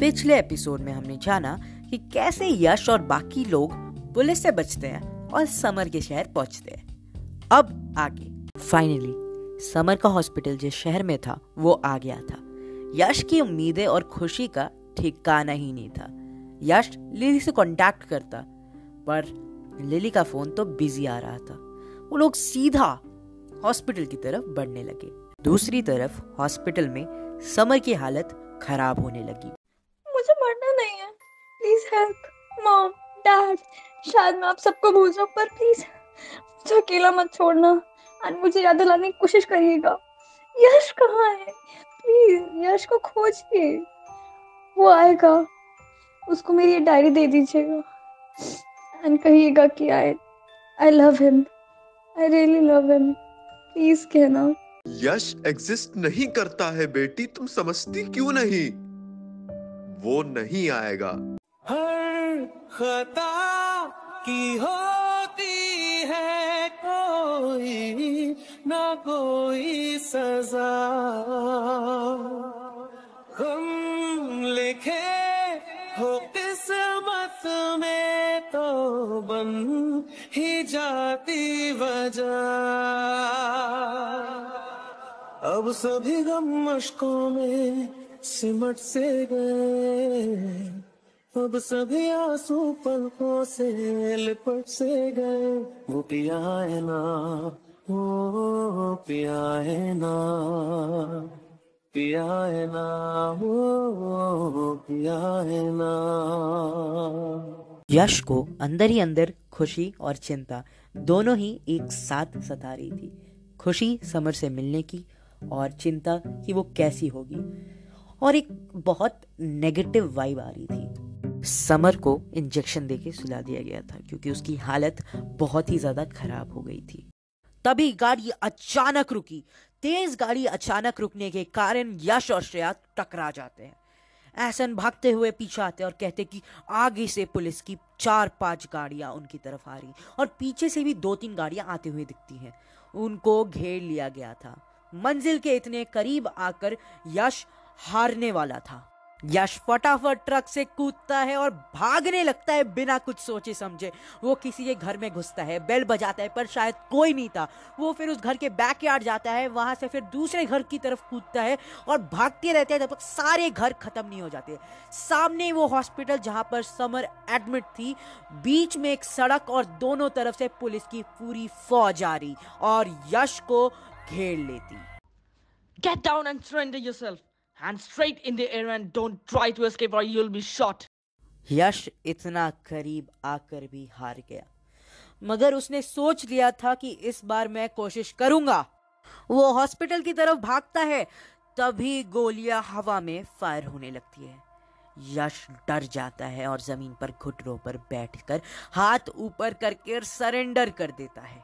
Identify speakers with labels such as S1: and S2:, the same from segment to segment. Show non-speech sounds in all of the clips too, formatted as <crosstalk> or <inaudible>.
S1: पिछले एपिसोड में हमने जाना कि कैसे यश और बाकी लोग पुलिस से बचते हैं और समर के शहर पहुँचते हैं। अब आगे। फाइनली समर का हॉस्पिटल जिस शहर में था, वो आ गया था। यश की उम्मीदें और खुशी का ठिकाना ही नहीं था। यश लिली से कांटेक्ट करता, पर लिली का फ़ोन तो बिज़ी आ रहा था। वो लोग सीधा हॉस्पिटल की तरफ़ बढ़ने लगे। दूसरी तरफ़ हॉस्पिटल में समर की हालत खराब होने लगी।
S2: नहीं है। प्लीज़ हेल्प मॉम डैड शायद मैं आप सबको भूल जाऊँ, पर प्लीज़ मुझे अकेला मत छोड़ना। एंड मुझे याद दिलाने की कोशिश करिएगा। यश कहाँ है? प्लीज़ यश को खोजिए। वो आएगा। उसको मेरी ये डायरी दे दीजिएगा। एंड कहिएगा कि I I love him I really love him please कहना।
S3: यश एग्जिस्ट नहीं करता है बेटी, तुम समझती क्यों नहीं? वो नहीं आएगा।
S4: हर खता की होती है कोई, ना कोई सजा। हम लिखे हो किस्मत में तो बन ही जाती वजह। अब सभी गम मुश्कों में सिमट से गए, अब सभी आँसू पलकों से लिपट से गए। वो पिया है ना वो पिया है ना, पिया है ना वो पिया है ना।
S1: यश को अंदर ही अंदर खुशी और चिंता दोनों ही एक साथ सता रही थी। खुशी समर से मिलने की और चिंता कि वो कैसी होगी। और एक बहुत नेगेटिव वाइब आ रही थी। समर को इंजेक्शन देके सुला दिया गया था, क्योंकि उसकी हालत बहुत ही ज़्यादा खराब हो गई थी। तभी गाड़ी अचानक रुकी। तेज गाड़ी अचानक रुकने के कारण यश और श्रेया टकरा जाते हैं। एहसन भागते हुए पीछे आते और कहते कि आगे से पुलिस की चार पाँच गाड़ियाँ उनकी तरफ़ आ रही और पीछे से भी दो तीन गाड़ियाँ आते हुए दिखती हैं। उनको घेर लिया गया था। मंजिल के इतने करीब आकर यश हारने वाला था। यश फटाफट ट्रक से कूदता है और भागने लगता है बिना कुछ सोचे समझे। वो किसी के घर में घुसता है, बेल बजाता है, पर शायद कोई नहीं था। वो फिर उस घर के बैकयार्ड जाता है, वहाँ से फिर दूसरे घर की तरफ़ कूदता है और भागते रहते हैं जब तक सारे घर खत्म नहीं हो जाते। सामने वो हॉस्पिटल जहाँ पर समर एडमिट थी, बीच में एक सड़क और दोनों तरफ़ से पुलिस की पूरी फौज आ रही और यश को घेर लेती।
S5: Get down and surrender yourself. Hands straight in the air and don't try to escape or you'll be shot.
S1: Yash इतना करीब आकर भी हार गया। मगर उसने सोच लिया था कि इस बार मैं कोशिश करूँगा। वो हॉस्पिटल की तरफ़ भागता है, तभी गोलियाँ हवा में फायर होने लगती है। यश डर जाता है और ज़मीन पर घुटनों पर बैठकर हाथ ऊपर करके सरेंडर कर देता है।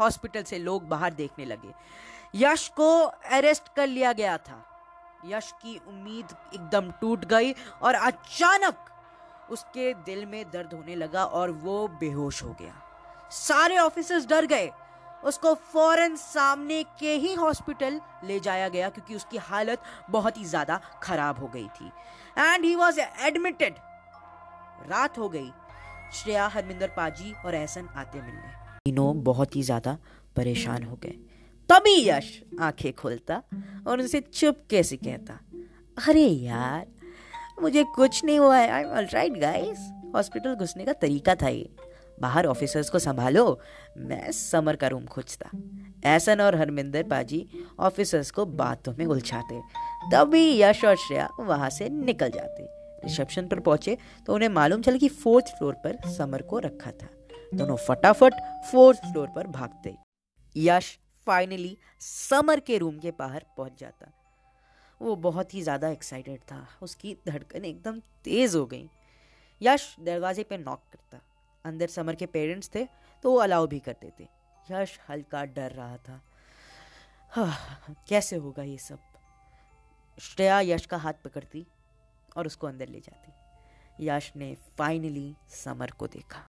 S1: हॉस्पिटल से लोग बाहर देखने लगे। यश को अरेस्ट कर लिया गया था। यश की उम्मीद एकदम टूट गई और अचानक उसके दिल में दर्द होने लगा और वो बेहोश हो गया। सारे ऑफिसर्स डर गए। उसको फ़ौरन सामने के ही हॉस्पिटल ले जाया गया क्योंकि उसकी हालत बहुत ही ज़्यादा खराब हो गई थी। एंड ही वॉज़ एडमिटेड रात हो गई। श्रेया, हरमिंदर पाजी और एहसन आते मिलने। तीनों बहुत ही ज़्यादा परेशान हो गए। तभी यश आँखें खोलता और उनसे चुप कैसे कहता, अरे यार, मुझे कुछ नहीं हुआ है। I am alright guys hospital घुसने का तरीका था ये। बाहर ऑफिसर्स को संभालो, मैं समर का रूम खोजता। ऐसन और हरमिंदर पाजी ऑफिसर्स को बातों में उलझाते। तभी यश और श्रेया वहाँ से निकल जाते। रिसेप्शन पर पहुँचे तो उन्हें मालूम चला कि फोर्थ फ्लोर पर समर को रखा था। दोनों फटाफट फोर्थ फ्लोर पर भागते। यश फाइनली समर के रूम के बाहर पहुँच जाता। वो बहुत ही ज़्यादा एक्साइटेड था। उसकी धड़कन एकदम तेज़ हो गई। यश दरवाजे पे नॉक करता। अंदर समर के पेरेंट्स थे तो वो अलाउ भी करते थे। यश हल्का डर रहा था। हाँ, कैसे होगा ये सब? श्रेया यश का हाथ पकड़ती और उसको अंदर ले जाती। यश ने फाइनली समर को देखा।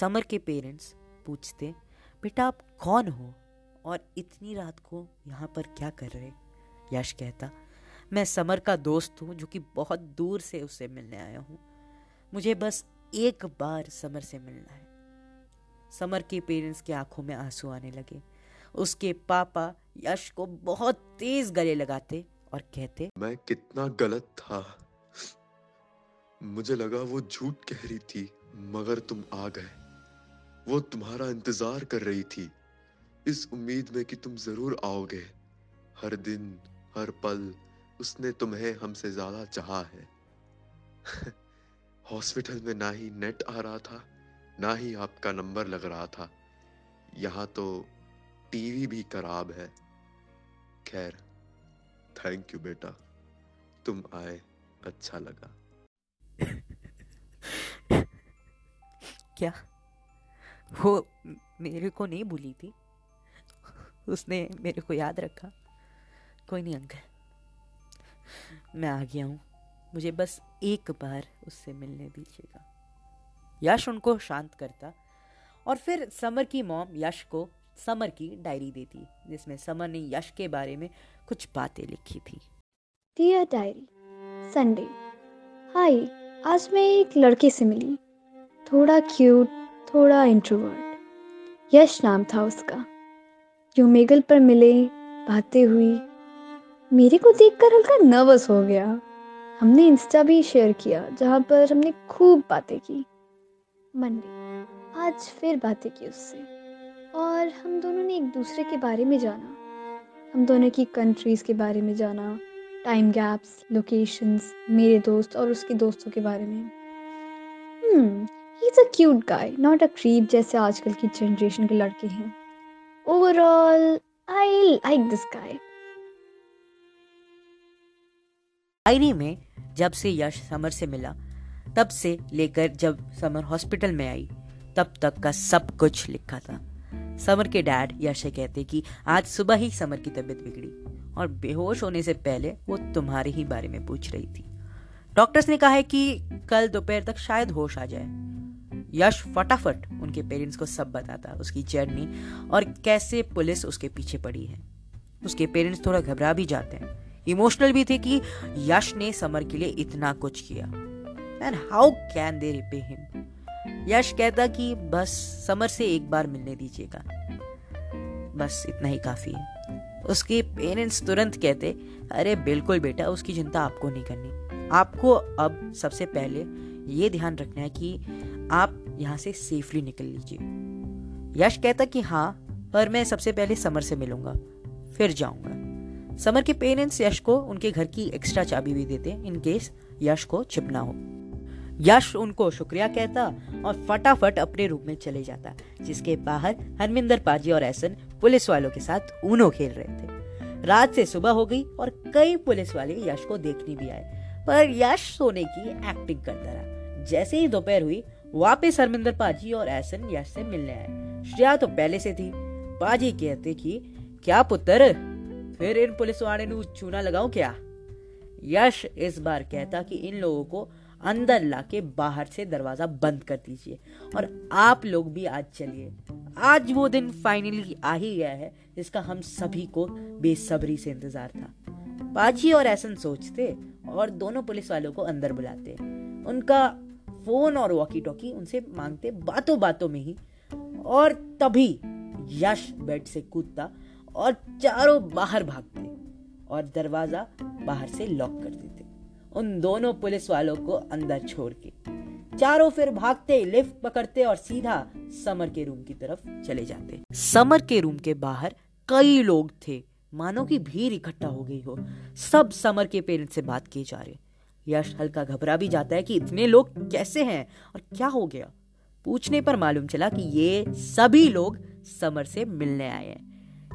S1: समर के पेरेंट्स पूछते, बेटा आप कौन हो? और इतनी रात को यहाँ पर क्या कर रहे? यश कहता, मैं समर का दोस्त हूँ जो कि बहुत दूर से उससे मिलने आया हूँ। मुझे बस एक बार समर से मिलना है। समर के पेरेंट्स के आँखों में आँसू आने लगे। उसके पापा यश को बहुत तेज गले लगाते और कहते,
S3: मैं कितना गलत था। मुझे लगा वो झूठ कह रही थी, मगर तुम आ गए। वो तुम्हारा इंतज़ार कर रही थी। इस उम्मीद में कि तुम ज़रूर आओगे। हर दिन, हर पल, उसने तुम्हें हमसे ज़्यादा चाहा है। <laughs> हॉस्पिटल में ना ही नेट आ रहा था, ना ही आपका नंबर लग रहा था। यहाँ तो टीवी भी खराब है। खैर, थैंक यू बेटा। तुम आए अच्छा लगा। <laughs>
S1: क्या? वो मेरे को नहीं भूली थी। उसने मेरे को याद रखा। कोई नहीं अंकल। मैं आ गया हूँ। मुझे बस एक बार उससे मिलने दीजिएगा। यश उनको शांत करता और फिर समर की मॉम यश को समर की डायरी देती, जिसमें समर ने यश के बारे में कुछ बातें लिखी थी।
S2: Dear diary, Sunday. हाय, आज मैं एक लड़के से मिली। थोड़ा क्यूट थोड़ा इंट्रोवर्ट यश नाम था उसका। जो मेगल पर मिले, बातें हुई। मेरे को देखकर हल्का नर्वस हो गया। हमने इंस्टा भी शेयर किया, जहाँ पर हमने खूब बातें की। मंडे आज फिर बातें की उससे। और हम दोनों ने एक दूसरे के बारे में जाना। हम दोनों की कंट्रीज़ के बारे में जाना। टाइम गैप्स लोकेशंस मेरे दोस्त और उसके दोस्तों के बारे में। हम्म he is a cute guy not a creep जैसे आजकल की जनरेशन के लड़के हैं। Overall I like this guy
S1: diary में जब से यश समर से मिला, तब से लेकर जब समर हॉस्पिटल में आई, तब तक का सब कुछ लिखा था। समर के डैड यश से कहते कि आज सुबह ही समर की तबीयत बिगड़ी और बेहोश होने से पहले वो तुम्हारे ही बारे में पूछ रही थी। डॉक्टर्स ने कहा है कि कल दोपहर तक शायद होश आ जाए। यश फटाफट उनके पेरेंट्स को सब बताता, उसकी जर्नी और कैसे पुलिस उसके पीछे पड़ी है। उसके पेरेंट्स थोड़ा घबरा भी जाते हैं। इमोशनल भी थे कि यश ने समर के लिए इतना कुछ किया। And how can they repay him Yash कहता कि बस, समर से एक बार मिलने दीजिएगा। बस इतना ही काफ़ी है। उसके पेरेंट्स तुरंत कहते, अरे बिल्कुल बेटा, उसकी चिंता आपको नहीं करनी। आपको अब सबसे पहले ये ध्यान रखना है कि आप यहाँ से सेफली निकल लीजिए। यश कहता कि हाँ पर मैं सबसे पहले समर से मिलूँगा, फिर जाऊँगा। समर के पेरेंट्स यश को उनके घर की एक्स्ट्रा चाबी भी देते इन केस यश को छिपना हो। यश उनको शुक्रिया कहता और फटाफट अपने रूम में चले जाता, जिसके बाहर हरमिंदर पाजी और ऐसन पुलिस वालों के साथ ऊनो खेल रहे थे। रात से सुबह हो गई और कई पुलिस वाले यश को देखने भी आए, पर यश सोने की एक्टिंग करता रहा। जैसे ही दोपहर हुई वापस हरमिंदर पाजी और ऐसन यश से मिलने आए। श्रेया तो पहले से थी। पाजी कहते कि, क्या पुत्र? फिर इन पुलिस वाले ने चूना लगाओ क्या? यश इस बार कहता कि, इन लोगों को अंदर लाके बाहर से दरवाज़ा बंद कर दीजिए और आप लोग भी आज चलिए। आज वो दिन फाइनली आ ही गया है, जिसका हम सभी को बेसब्री से इंतज़ार था। पाची और ऐसन सोचते और दोनों पुलिस वालों को अंदर बुलाते। उनका फ़ोन और वॉकी टॉकी उनसे मांगते बातों बातों में ही। और तभी यश बेड से कूदता और चारों बाहर भागते और दरवाज़ा बाहर से लॉक कर देते। उन दोनों पुलिस वालों को अंदर छोड़ के। चारों फिर भागते लिफ्ट पकड़ते और सीधा समर के रूम की तरफ़ चले जाते। समर के रूम के बाहर कई लोग थे। मानो की भीड़ इकट्ठा हो गई हो। सब समर के पेरेंट्स से बात किए जा रहे। यश हल्का घबरा भी जाता है कि इतने लोग कैसे हैं और क्या हो गया? पूछने पर मालूम चला कि ये सभी लोग समर से मिलने आए हैं।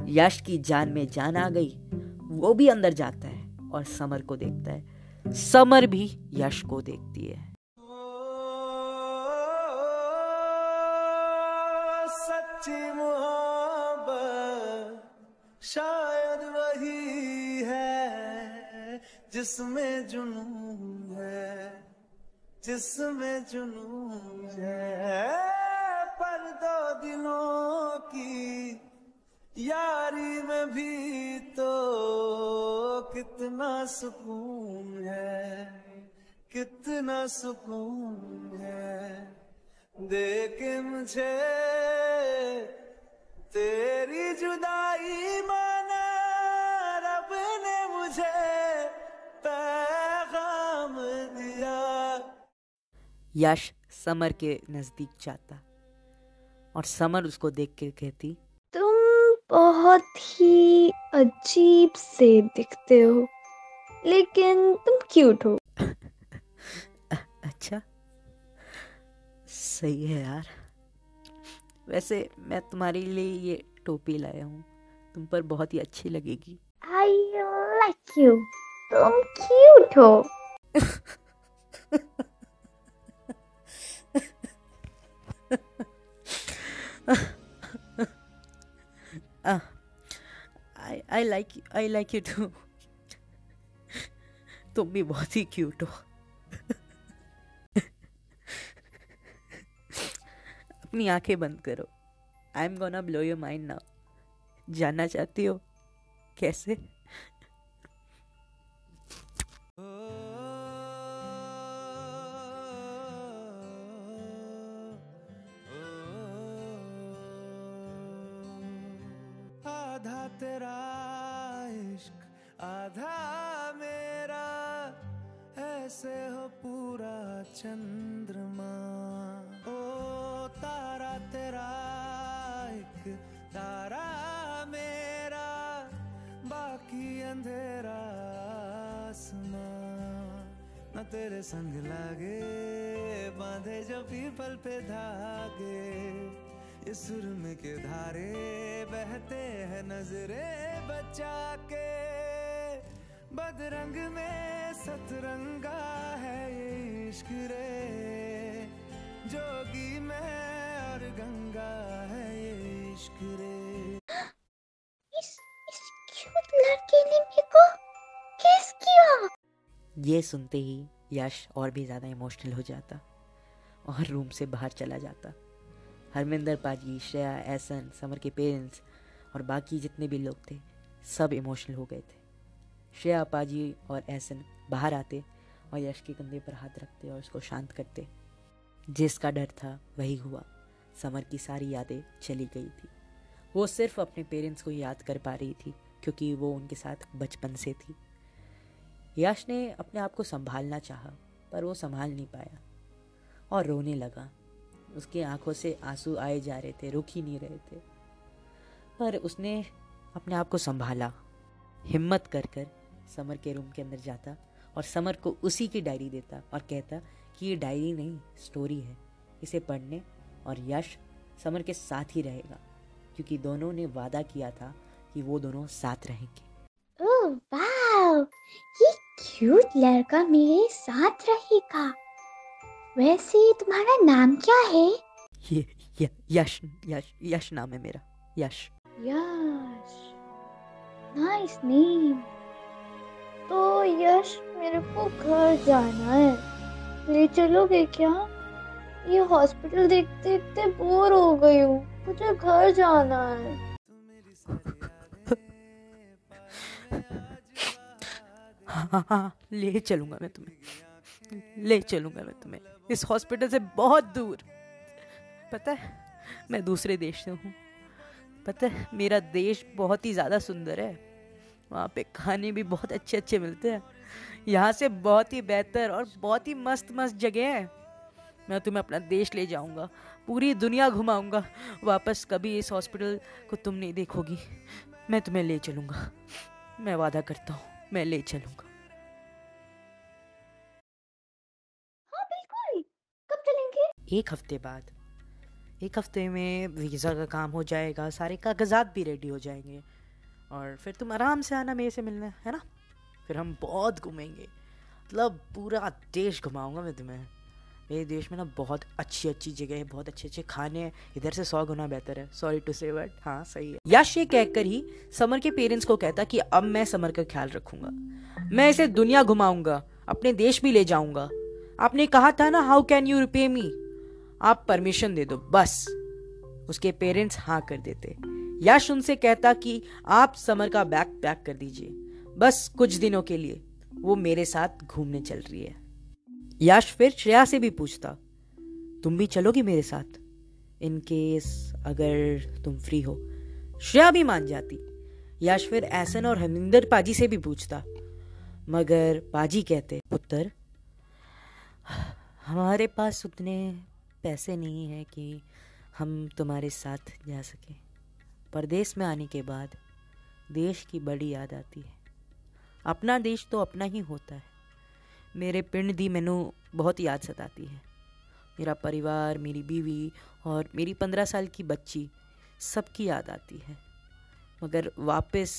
S1: यश की जान में जान आ गई। वो भी अंदर जाता है और समर को देखता है। समर भी यश को देखती है।
S6: जिसमें जुनून है, जिसमें जुनून है। पर दो दिलों की यारी में भी तो कितना सुकून है, कितना सुकून है। देख मुझे तेरी जुदाई, माना रब ने मुझे पैगाम दिया।
S1: यश समर के नज़दीक जाता और समर उसको देख के कहती
S2: तुम बहुत ही अजीब से दिखते हो लेकिन तुम क्यूट हो। <laughs>
S1: अच्छा सही है यार। वैसे मैं तुम्हारे लिए ये टोपी लाया हूँ तुम पर बहुत ही अच्छी लगेगी।
S2: आई लाइक यू तुम क्यूट हो
S1: I like I like you too तुम भी बहुत ही क्यूट हो। अपनी आँखें बंद करो। I am gonna blow your mind now जानना चाहती हो? कैसे?
S6: तेरा इश्क आधा मेरा, ऐसे हो पूरा चंद्रमा। ओ तारा तेरा एक तारा मेरा, बाकी अंधेरा आसमां। न तेरे संग लागे, बांधे जो पीपल पे धागे। सुरम के धारे बहते हैं नजरे बचा के बदरंग में सतरंगा है ये इश्क रे। जोगी में और गंगा है ये इश्क रे।
S2: इस इस क्यूट लड़के ने मेरे को किस किया।
S1: ये सुनते ही यश और भी ज़्यादा इमोशनल हो जाता और रूम से बाहर चला जाता। हरमिंदर पाजी, श्रेया, एहसन, समर के पेरेंट्स और बाकी जितने भी लोग थे, सब इमोशनल हो गए थे। श्रेया पाजी और एहसन बाहर आते और यश के कंधे पर हाथ रखते और उसको शांत करते। जिसका डर था, वही हुआ। समर की सारी यादें चली गई थी। वो सिर्फ़ अपने पेरेंट्स को याद कर पा रही थी, क्योंकि वो उनके साथ बचपन से थी। यश ने अपने आप को संभालना चाहा, पर वो संभाल नहीं पाया और रोने लगा। उसकी आँखों से आँसू आए जा रहे थे, रुक ही नहीं रहे थे। पर उसने अपने आप को संभाला, हिम्मत कर कर समर के रूम के अंदर जाता और समर को उसी की डायरी देता और कहता कि ये डायरी नहीं, स्टोरी है। इसे पढ़ने और यश समर के साथ ही रहेगा, क्योंकि दोनों ने वादा किया था कि वो दोनों साथ रहेंगे।
S2: ओह ये क्यूट लड़का मेरे साथ रहेगा। वैसे तुम्हारा नाम क्या है?
S1: ये य, यश यश यश नाम है मेरा यश।
S2: यश। नाइस नेम तो यश मेरे को घर जाना है। ले चलोगे क्या? ये हॉस्पिटल देखते देखते बोर हो गई हूँ। मुझे घर जाना है।
S1: हाँ हाँ हाँ ले चलूँगा मैं तुम्हें। ले चलूँगा मैं तुम्हें। इस हॉस्पिटल से बहुत दूर। पता है, मैं दूसरे देश से हूँ। पता है, मेरा देश बहुत ही ज़्यादा सुंदर है। वहाँ पे खाने भी बहुत अच्छे अच्छे मिलते हैं। यहाँ से बहुत ही बेहतर और बहुत ही मस्त मस्त जगह है। मैं तुम्हें अपना देश ले जाऊँगा, पूरी दुनिया घुमाऊँगा। वापस कभी इस हॉस्पिटल को तुम नहीं देखोगी। मैं तुम्हें ले चलूँगा। मैं वादा करता हूँ, मैं ले चलूँगा। एक हफ़्ते बाद। एक हफ़्ते में वीज़ा का काम हो जाएगा, सारे कागजात भी रेडी हो जाएँगे। और फिर तुम आराम से आना मेरे से मिलने, है ना? फिर हम बहुत घूमेंगे। मतलब पूरा देश घुमाऊँगा मैं तुम्हें। मेरे देश में ना बहुत अच्छी अच्छी जगह है, बहुत अच्छे अच्छे खाने हैं। इधर से सौ गुना बेहतर है। सॉरी टू से बट हाँ सही है। यश ये कहकर ही समर के पेरेंट्स को कहता कि अब मैं समर का ख्याल रखूँगा। मैं इसे दुनिया घुमाऊँगा, अपने देश भी ले जाऊँगा। आपने कहा था ना how can you repay me आप परमिशन दे दो, बस। उसके पेरेंट्स हाँ कर देते। यश उनसे कहता कि आप समर का बैग पैक कर दीजिए। बस कुछ दिनों के लिए, वो मेरे साथ घूमने चल रही है। यश फिर श्रेया से भी पूछता, तुम भी चलोगी मेरे साथ? इन केस अगर तुम फ्री हो। श्रेया भी मान जाती। यश फिर ऐसन और हमिंदर पाजी से भी पूछता, मगर पाजी कहते, पुत्र, हमारे पास उतने पैसे नहीं हैं कि हम तुम्हारे साथ जा सकें। परदेश में आने के बाद देश की बड़ी याद आती है। अपना देश तो अपना ही होता है। मेरे पिंड दी मैनू बहुत याद सताती है। मेरा परिवार, मेरी बीवी और मेरी पंद्रह साल की बच्ची सबकी याद आती है। मगर वापस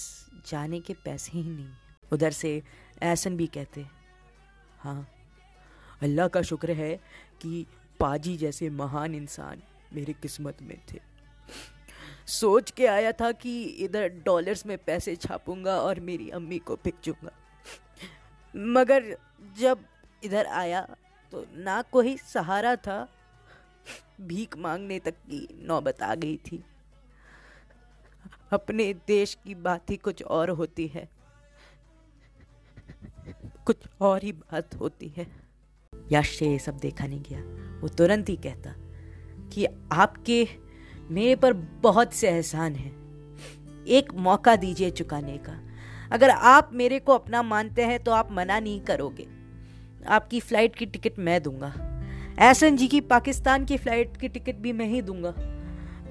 S1: जाने के पैसे ही नहीं उधर से ऐसन भी कहते हाँ अल्लाह का शुक्र है कि पाजी जैसे महान इंसान मेरी किस्मत में थे। सोच के आया था कि इधर डॉलर्स में पैसे छापूँगा और मेरी अम्मी को भिजूँगा मगर जब इधर आया तो ना कोई सहारा था। भीख मांगने तक की नौबत आ गई थी। अपने देश की बात ही कुछ और होती है। कुछ और ही बात होती है। यश से ये सब देखा नहीं गया। वो तुरंत ही कहता कि आपके मेरे पर बहुत से एहसान हैं। एक मौका दीजिए चुकाने का। अगर आप मेरे को अपना मानते हैं तो आप मना नहीं करोगे। आपकी फ़्लाइट की टिकट मैं दूँगा। एहसन जी की पाकिस्तान की फ़्लाइट की टिकट भी मैं ही दूँगा।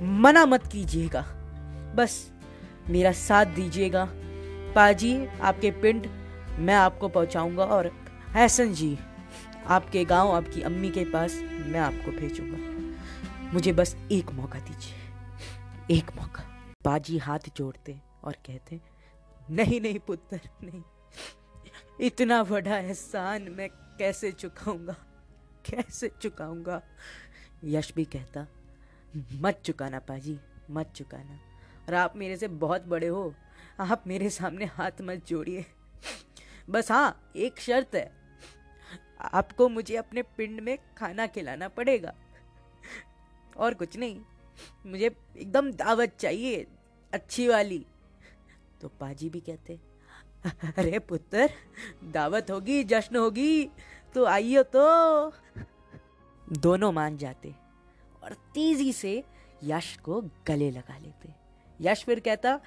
S1: मना मत कीजिएगा। बस मेरा साथ दीजिएगा। पाजी, आपके पिंड मैं आपको पहुंचाऊँगा और एहसन जी आपके गाँव, आपकी अम्मी के पास मैं आपको भेजूँगा। मुझे बस एक मौका दीजिए। एक मौका। बाजी हाथ जोड़ते और कहते, नहीं नहीं पुत्र, नहीं। इतना बड़ा एहसान मैं कैसे चुकाऊँगा? कैसे चुकाऊँगा? यश भी कहता, मत चुकाना पाजी, मत चुकाना। और आप मेरे से बहुत बड़े हो। आप मेरे सामने हाथ मत जोड़िए। बस हाँ एक शर्त है। आपको मुझे अपने पिंड में खाना खिलाना पड़ेगा। और कुछ नहीं, मुझे एकदम दावत चाहिए, अच्छी वाली। तो पाजी भी कहते, अरे पुत्र, दावत होगी, जश्न होगी तो आइयो तो। दोनों मान जाते और तेज़ी से यश को गले लगा लेते। यश फिर कहता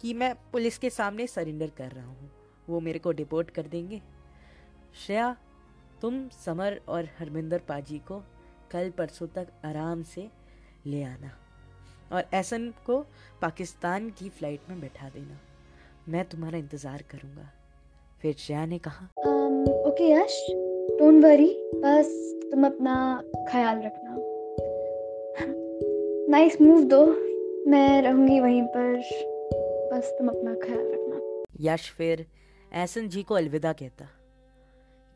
S1: कि मैं पुलिस के सामने सरेंडर कर रहा हूँ, वो मेरे को डिपोर्ट कर देंगे। श्रेया तुम समर और हरमिंदर पाजी को कल परसों तक आराम से ले आना और एसन को पाकिस्तान की फ़्लाइट में बैठा देना। मैं तुम्हारा इंतज़ार करूँगा। फिर श्रेया ने कहा
S2: ओके यश डोंट वरी बस तुम अपना ख्याल रखना। <laughs> नाइस मूव दो मैं रहूँगी वहीं पर बस तुम अपना ख्याल रखना।
S1: यश फिर एहसन जी को अलविदा कहता।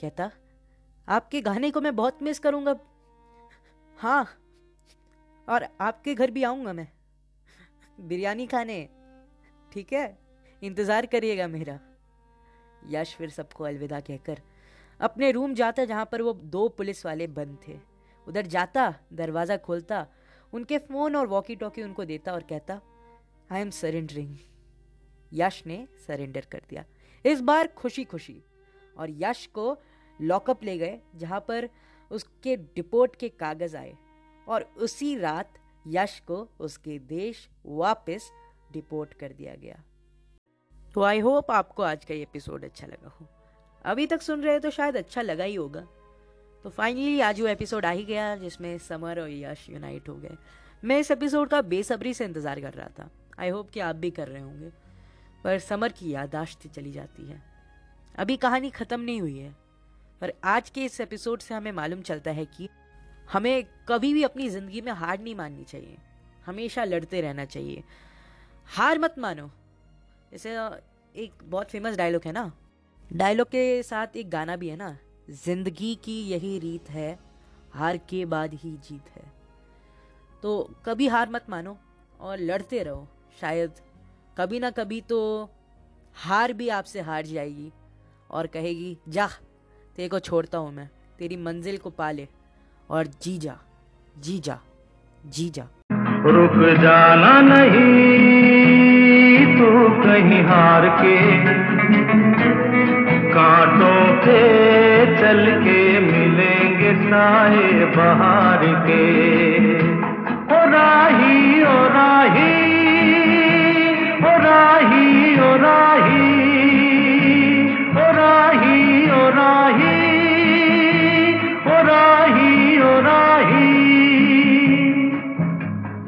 S1: कहता आपके गाने को मैं बहुत मिस करूँगा। हाँ और आपके घर भी आऊँगा मैं। बिरयानी खाने। ठीक है, इंतज़ार करिएगा मेरा। यश फिर सबको अलविदा कहकर अपने रूम जाता जहाँ पर वो दो पुलिस वाले बंद थे। उधर जाता, दरवाज़ा खोलता, उनके फ़ोन और वॉकी टॉकी उनको देता और कहता आई एम सरेंडरिंग यश ने सरेंडर कर दिया। इस बार खुशी खुशी और यश को लॉकअप ले गए, जहाँ पर उसके डिपोर्ट के कागज़ आए और उसी रात यश को उसके देश वापस डिपोर्ट कर दिया गया। तो आई होप आपको आज का ये एपिसोड अच्छा लगा हो। अभी तक सुन रहे हो तो शायद अच्छा लगा ही होगा। तो फाइनली आज वो एपिसोड आ ही गया जिसमें समर और यश यूनाइट हो गए। मैं इस एपिसोड का बेसब्री से इंतज़ार कर रहा था। आई होप कि आप भी कर रहे होंगे। पर समर की यादाश्त चली जाती है। अभी कहानी ख़त्म नहीं हुई है। पर आज के इस एपिसोड से हमें मालूम चलता है कि हमें कभी भी अपनी ज़िंदगी में हार नहीं माननी चाहिए। हमेशा लड़ते रहना चाहिए। हार मत मानो। जैसे एक बहुत फ़ेमस डायलॉग है ना? डायलॉग के साथ एक गाना भी है ना? ज़िंदगी की यही रीत है, हार के बाद ही जीत है। तो कभी हार मत मानो और लड़ते रहो। शायद कभी ना कभी तो हार भी आपसे हार जाएगी और कहेगी जा तेरे को छोड़ता हूँ मैं। तेरी मंजिल को पाले और जी जा जी जा जी जा।
S7: रुक जाना नहीं तू कहीं हार के। कांटों पे चल के मिलेंगे साए बाहर के। ओ राही ओ राही ओ राही ओ राही। রাহি ও রাহি ও রাহি